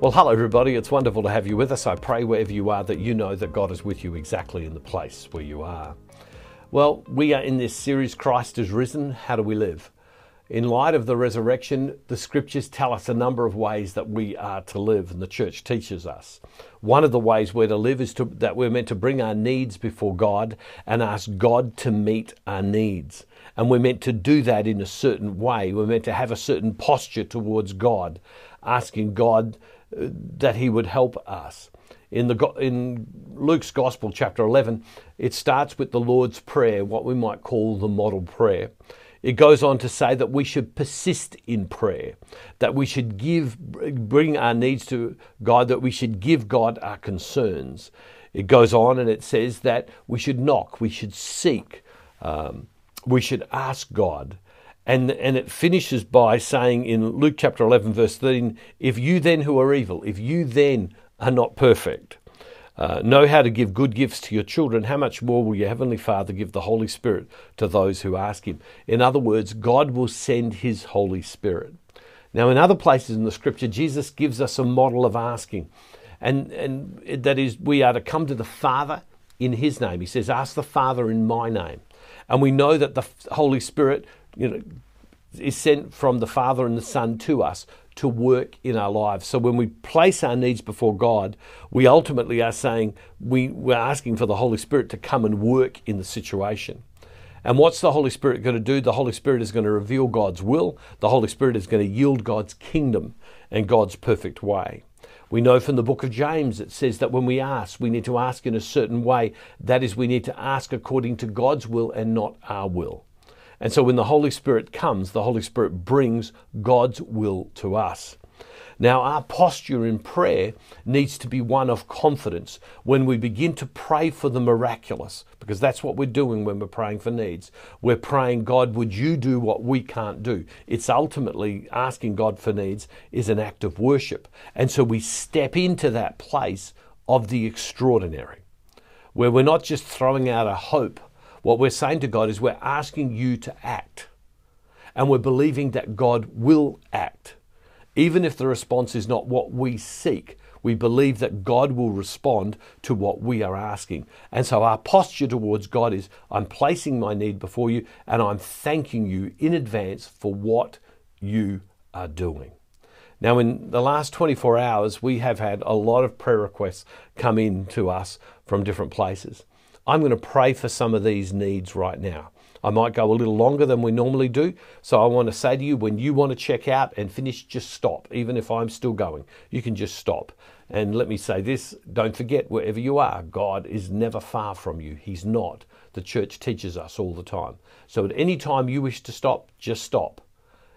Well, hello, everybody. It's wonderful to have you with us. I pray wherever you are that you know that God is with you exactly in the place where you are. Well, we are in this series, Christ is Risen. How do we live? In light of the resurrection, the scriptures tell us a number of ways that we are to live, and the church teaches us. One of the ways we're to live is to, that we're meant to bring our needs before God and ask God to meet our needs. And we're meant to do that in a certain way. We're meant to have a certain posture towards God, asking God that He would help us. In, the, in Luke's Gospel, chapter 11, it starts with the Lord's Prayer, what we might call the model prayer. It goes on to say that we should persist in prayer, that we should give, bring our needs to God, that we should give God our concerns. It goes on and it says that we should knock, we should seek, um, we should ask God. And, and it finishes by saying in Luke chapter 11, verse 13, if you then who are evil, if you then are not perfect, uh, know how to give good gifts to your children, how much more will your Heavenly Father give the Holy Spirit to those who ask Him? In other words, God will send His Holy Spirit. Now, in other places in the Scripture, Jesus gives us a model of asking, and, and that is, we are to come to the Father in His name. He says, Ask the Father in my name. And we know that the Holy Spirit, you know, is sent from the Father and the Son to us to work in our lives. So when we place our needs before God, we ultimately are saying we, we're asking for the Holy Spirit to come and work in the situation. And what's the Holy Spirit going to do? The Holy Spirit is going to reveal God's will. The Holy Spirit is going to yield God's kingdom and God's perfect way. We know from the book of James it says that when we ask, we need to ask in a certain way. That is, we need to ask according to God's will and not our will. And so when the Holy Spirit comes, the Holy Spirit brings God's will to us. Now, our posture in prayer needs to be one of confidence when we begin to pray for the miraculous, because that's what we're doing when we're praying for needs. We're praying, God, would you do what we can't do? It's ultimately asking God for needs is an act of worship. And so we step into that place of the extraordinary, where we're not just throwing out a hope what we're saying to God is we're asking you to act. And we're believing that God will act. Even if the response is not what we seek, we believe that God will respond to what we are asking. And so our posture towards God is I'm placing my need before you and I'm thanking you in advance for what you are doing. Now, in the last 24 hours, we have had a lot of prayer requests come in to us from different places. I'm going to pray for some of these needs right now. I might go a little longer than we normally do. So I want to say to you when you want to check out and finish, just stop. Even if I'm still going, you can just stop. And let me say this don't forget, wherever you are, God is never far from you. He's not. The church teaches us all the time. So at any time you wish to stop, just stop.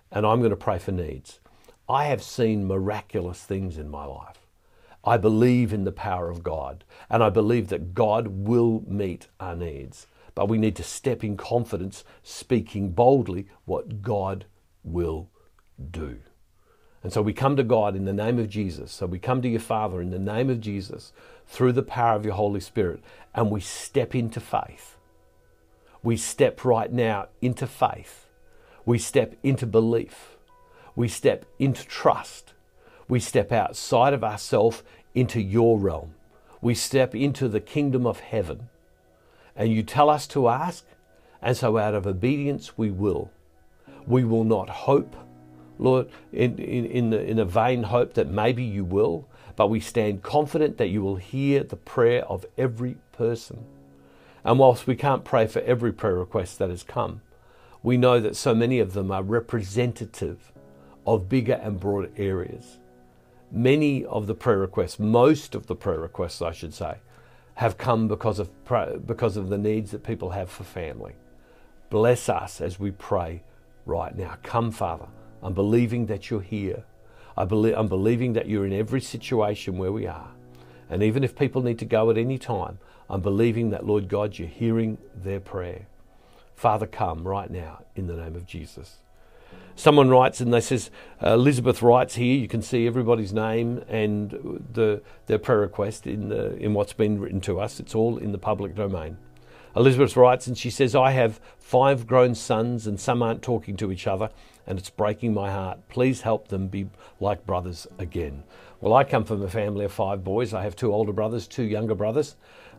And I'm going to pray for needs. I have seen miraculous things in my life. I believe in the power of God, and I believe that God will meet our needs. But we need to step in confidence, speaking boldly what God will do. And so we come to God in the name of Jesus. So we come to your Father in the name of Jesus through the power of your Holy Spirit, and we step into faith. We step right now into faith. We step into belief. We step into trust. We step outside of ourselves into your realm. We step into the kingdom of heaven. And you tell us to ask, and so out of obedience we will. We will not hope, Lord, in, in, in, the, in a vain hope that maybe you will, but we stand confident that you will hear the prayer of every person. And whilst we can't pray for every prayer request that has come, we know that so many of them are representative of bigger and broader areas. Many of the prayer requests, most of the prayer requests, I should say, have come because of, because of the needs that people have for family. Bless us as we pray right now. Come, Father. I'm believing that you're here. I believe, I'm believing that you're in every situation where we are. And even if people need to go at any time, I'm believing that, Lord God, you're hearing their prayer. Father, come right now in the name of Jesus. Someone writes and they says, uh, Elizabeth writes here, you can see everybody's name and the, their prayer request in, the, in what's been written to us. It's all in the public domain. Elizabeth writes and she says, I have five grown sons and some aren't talking to each other and it's breaking my heart. Please help them be like brothers again. Well, I come from a family of five boys. I have two older brothers, two younger brothers.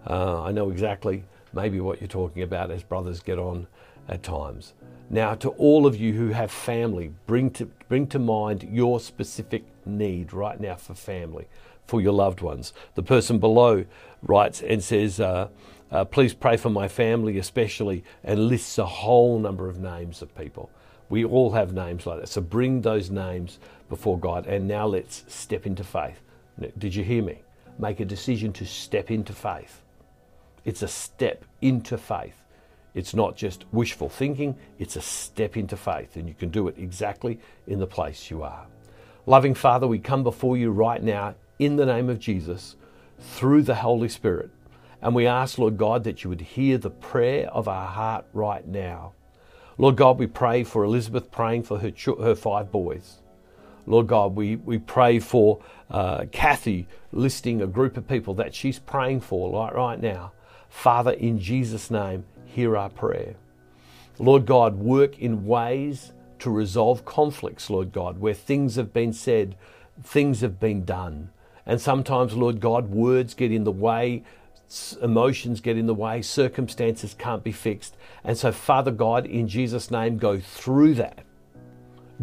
Uh, I know exactly maybe what you're talking about as brothers get on at times. Now, to all of you who have family, bring to, bring to mind your specific need right now for family, for your loved ones. The person below writes and says, uh, uh, Please pray for my family, especially, and lists a whole number of names of people. We all have names like that. So bring those names before God. And now let's step into faith. Did you hear me? Make a decision to step into faith. It's a step into faith. It's not just wishful thinking, it's a step into faith, and you can do it exactly in the place you are. Loving Father, we come before you right now in the name of Jesus through the Holy Spirit. And we ask, Lord God, that you would hear the prayer of our heart right now. Lord God, we pray for Elizabeth praying for her, her five boys. Lord God, we, we pray for uh, Kathy listing a group of people that she's praying for right, right now. Father, in Jesus' name, hear our prayer. Lord God, work in ways to resolve conflicts, Lord God, where things have been said, things have been done. And sometimes, Lord God, words get in the way, emotions get in the way, circumstances can't be fixed. And so, Father God, in Jesus' name, go through that,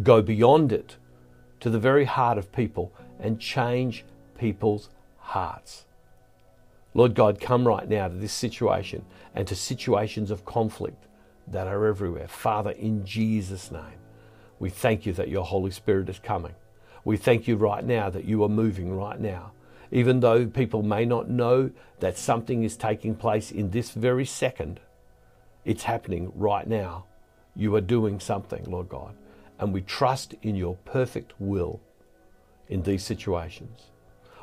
go beyond it to the very heart of people and change people's hearts. Lord God, come right now to this situation and to situations of conflict that are everywhere. Father, in Jesus' name, we thank you that your Holy Spirit is coming. We thank you right now that you are moving right now. Even though people may not know that something is taking place in this very second, it's happening right now. You are doing something, Lord God. And we trust in your perfect will in these situations.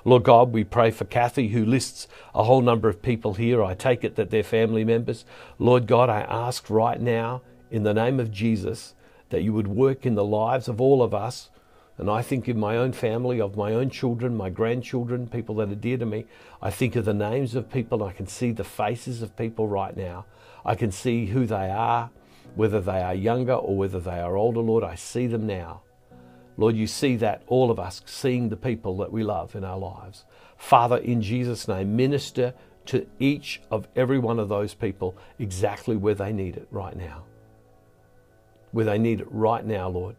Lord God, we pray for Kathy, who lists a whole number of people here. I take it that they're family members. Lord God, I ask right now, in the name of Jesus, that you would work in the lives of all of us. And I think of my own family, of my own children, my grandchildren, people that are dear to me. I think of the names of people. I can see the faces of people right now. I can see who they are, whether they are younger or whether they are older, Lord. I see them now. Lord, you see that, all of us, seeing the people that we love in our lives. Father, in Jesus' name, minister to each of every one of those people exactly where they need it right now. Where they need it right now, Lord.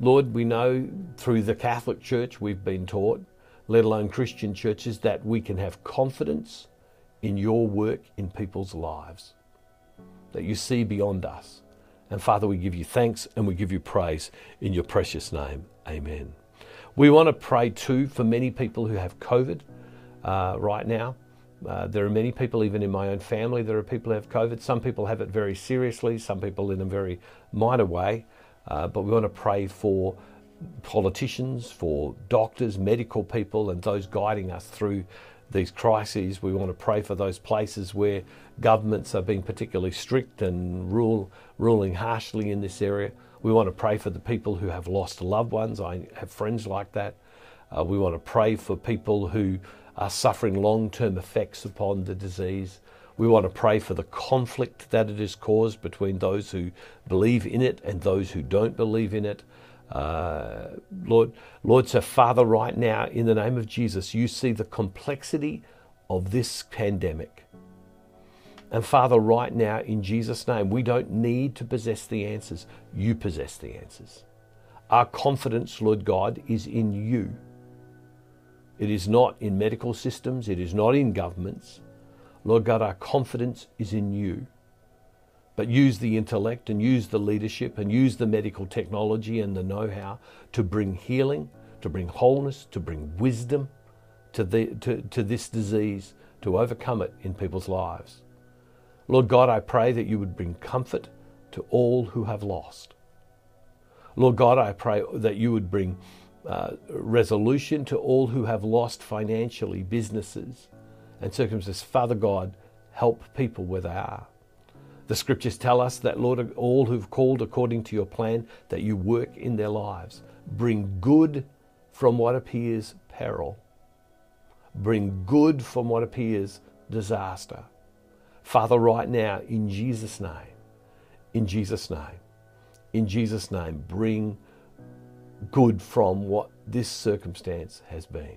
Lord, we know through the Catholic Church we've been taught, let alone Christian churches, that we can have confidence in your work in people's lives, that you see beyond us. And Father, we give you thanks and we give you praise in your precious name. Amen. We want to pray too for many people who have COVID uh, right now. Uh, there are many people, even in my own family, there are people who have COVID. Some people have it very seriously, some people in a very minor way. Uh, but we want to pray for politicians, for doctors, medical people, and those guiding us through these crises. We want to pray for those places where governments are being particularly strict and rule, ruling harshly in this area. We want to pray for the people who have lost loved ones. I have friends like that. Uh, we want to pray for people who are suffering long term effects upon the disease. We want to pray for the conflict that it has caused between those who believe in it and those who don't believe in it. Uh, Lord, Lord, so Father, right now, in the name of Jesus, you see the complexity of this pandemic. And Father, right now, in Jesus' name, we don't need to possess the answers. You possess the answers. Our confidence, Lord God, is in you. It is not in medical systems, it is not in governments. Lord God, our confidence is in you but use the intellect and use the leadership and use the medical technology and the know how to bring healing, to bring wholeness, to bring wisdom to, the, to, to this disease, to overcome it in people's lives. Lord God, I pray that you would bring comfort to all who have lost. Lord God, I pray that you would bring uh, resolution to all who have lost financially, businesses, and circumstances. Father God, help people where they are. The scriptures tell us that, Lord, all who've called according to your plan, that you work in their lives. Bring good from what appears peril. Bring good from what appears disaster. Father, right now, in Jesus' name, in Jesus' name, in Jesus' name, bring good from what this circumstance has been.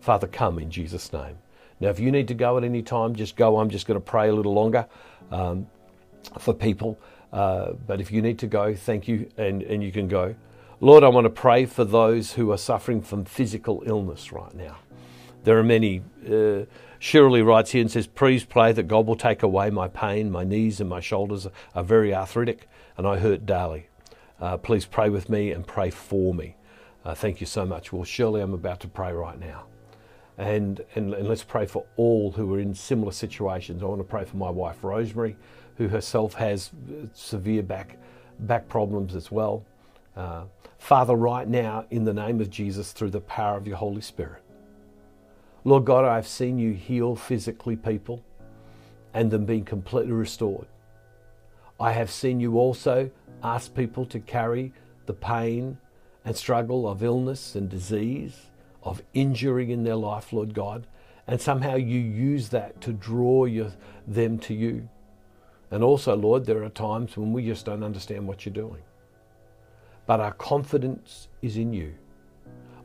Father, come in Jesus' name. Now, if you need to go at any time, just go. I'm just going to pray a little longer um, for people. Uh, but if you need to go, thank you, and, and you can go. Lord, I want to pray for those who are suffering from physical illness right now. There are many. Uh, Shirley writes here and says, Please pray that God will take away my pain. My knees and my shoulders are very arthritic and I hurt daily. Uh, please pray with me and pray for me. Uh, thank you so much. Well, Shirley, I'm about to pray right now. And, and, and let's pray for all who are in similar situations. I want to pray for my wife, Rosemary, who herself has severe back, back problems as well. Uh, Father, right now, in the name of Jesus, through the power of your Holy Spirit, Lord God, I've seen you heal physically people and them being completely restored. I have seen you also ask people to carry the pain and struggle of illness and disease, of injury in their life, Lord God, and somehow you use that to draw your, them to you. And also, Lord, there are times when we just don't understand what you're doing. But our confidence is in you.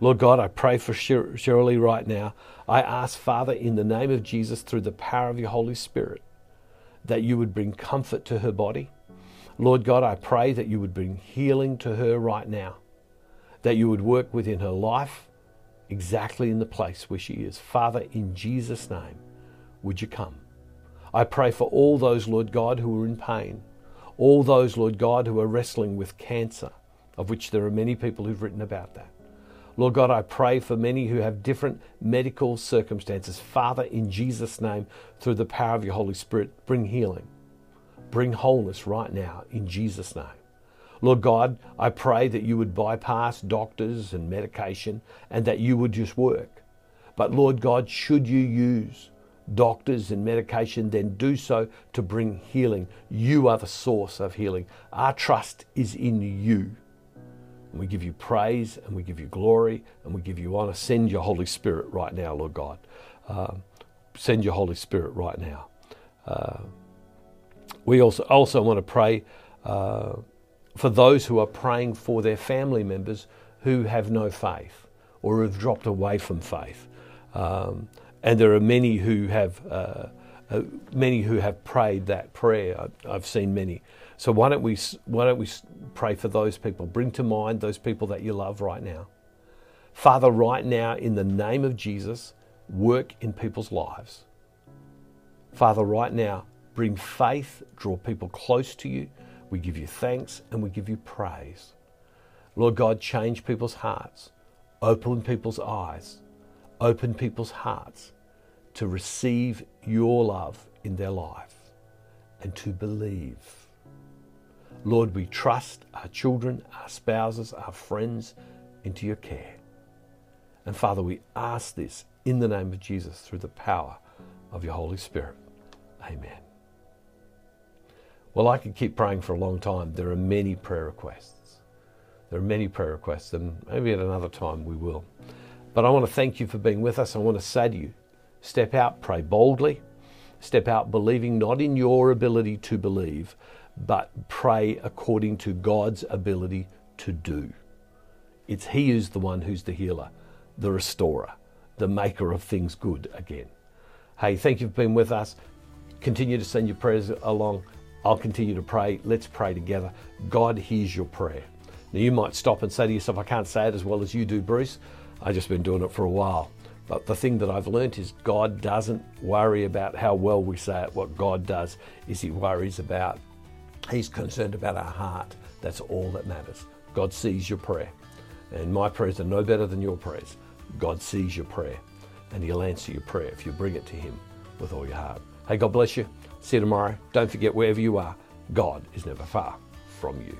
Lord God, I pray for Shirley right now. I ask, Father, in the name of Jesus, through the power of your Holy Spirit, that you would bring comfort to her body. Lord God, I pray that you would bring healing to her right now, that you would work within her life exactly in the place where she is. Father, in Jesus' name, would you come? I pray for all those, Lord God, who are in pain, all those, Lord God, who are wrestling with cancer, of which there are many people who've written about that. Lord God, I pray for many who have different medical circumstances. Father, in Jesus' name, through the power of your Holy Spirit, bring healing, bring wholeness right now, in Jesus' name. Lord God, I pray that you would bypass doctors and medication and that you would just work. But Lord God, should you use doctors and medication, then do so to bring healing. You are the source of healing. Our trust is in you. And we give you praise and we give you glory and we give you honor. Send your Holy Spirit right now, Lord God. Uh, send your Holy Spirit right now. Uh, we also, also want to pray uh, for those who are praying for their family members who have no faith or have dropped away from faith. Um, and there are many who have uh, uh, many who have prayed that prayer. I've seen many. So why don't we why don't we pray for those people? Bring to mind those people that you love right now. Father, right now in the name of Jesus, work in people's lives. Father, right now, bring faith, draw people close to you. We give you thanks and we give you praise. Lord God, change people's hearts, open people's eyes, open people's hearts to receive your love in their life and to believe. Lord, we trust our children, our spouses, our friends into your care. And Father, we ask this in the name of Jesus through the power of your Holy Spirit. Amen. Well, I could keep praying for a long time. There are many prayer requests. There are many prayer requests, and maybe at another time we will. But I want to thank you for being with us. I want to say to you step out, pray boldly, step out believing not in your ability to believe, but pray according to God's ability to do. It's He who's the one who's the healer, the restorer, the maker of things good again. Hey, thank you for being with us. Continue to send your prayers along. I'll continue to pray. Let's pray together. God hears your prayer. Now, you might stop and say to yourself, I can't say it as well as you do, Bruce. I've just been doing it for a while. But the thing that I've learnt is God doesn't worry about how well we say it. What God does is He worries about He's concerned about our heart. That's all that matters. God sees your prayer. And my prayers are no better than your prayers. God sees your prayer and He'll answer your prayer if you bring it to Him with all your heart. Hey, God bless you. See you tomorrow. Don't forget, wherever you are, God is never far from you.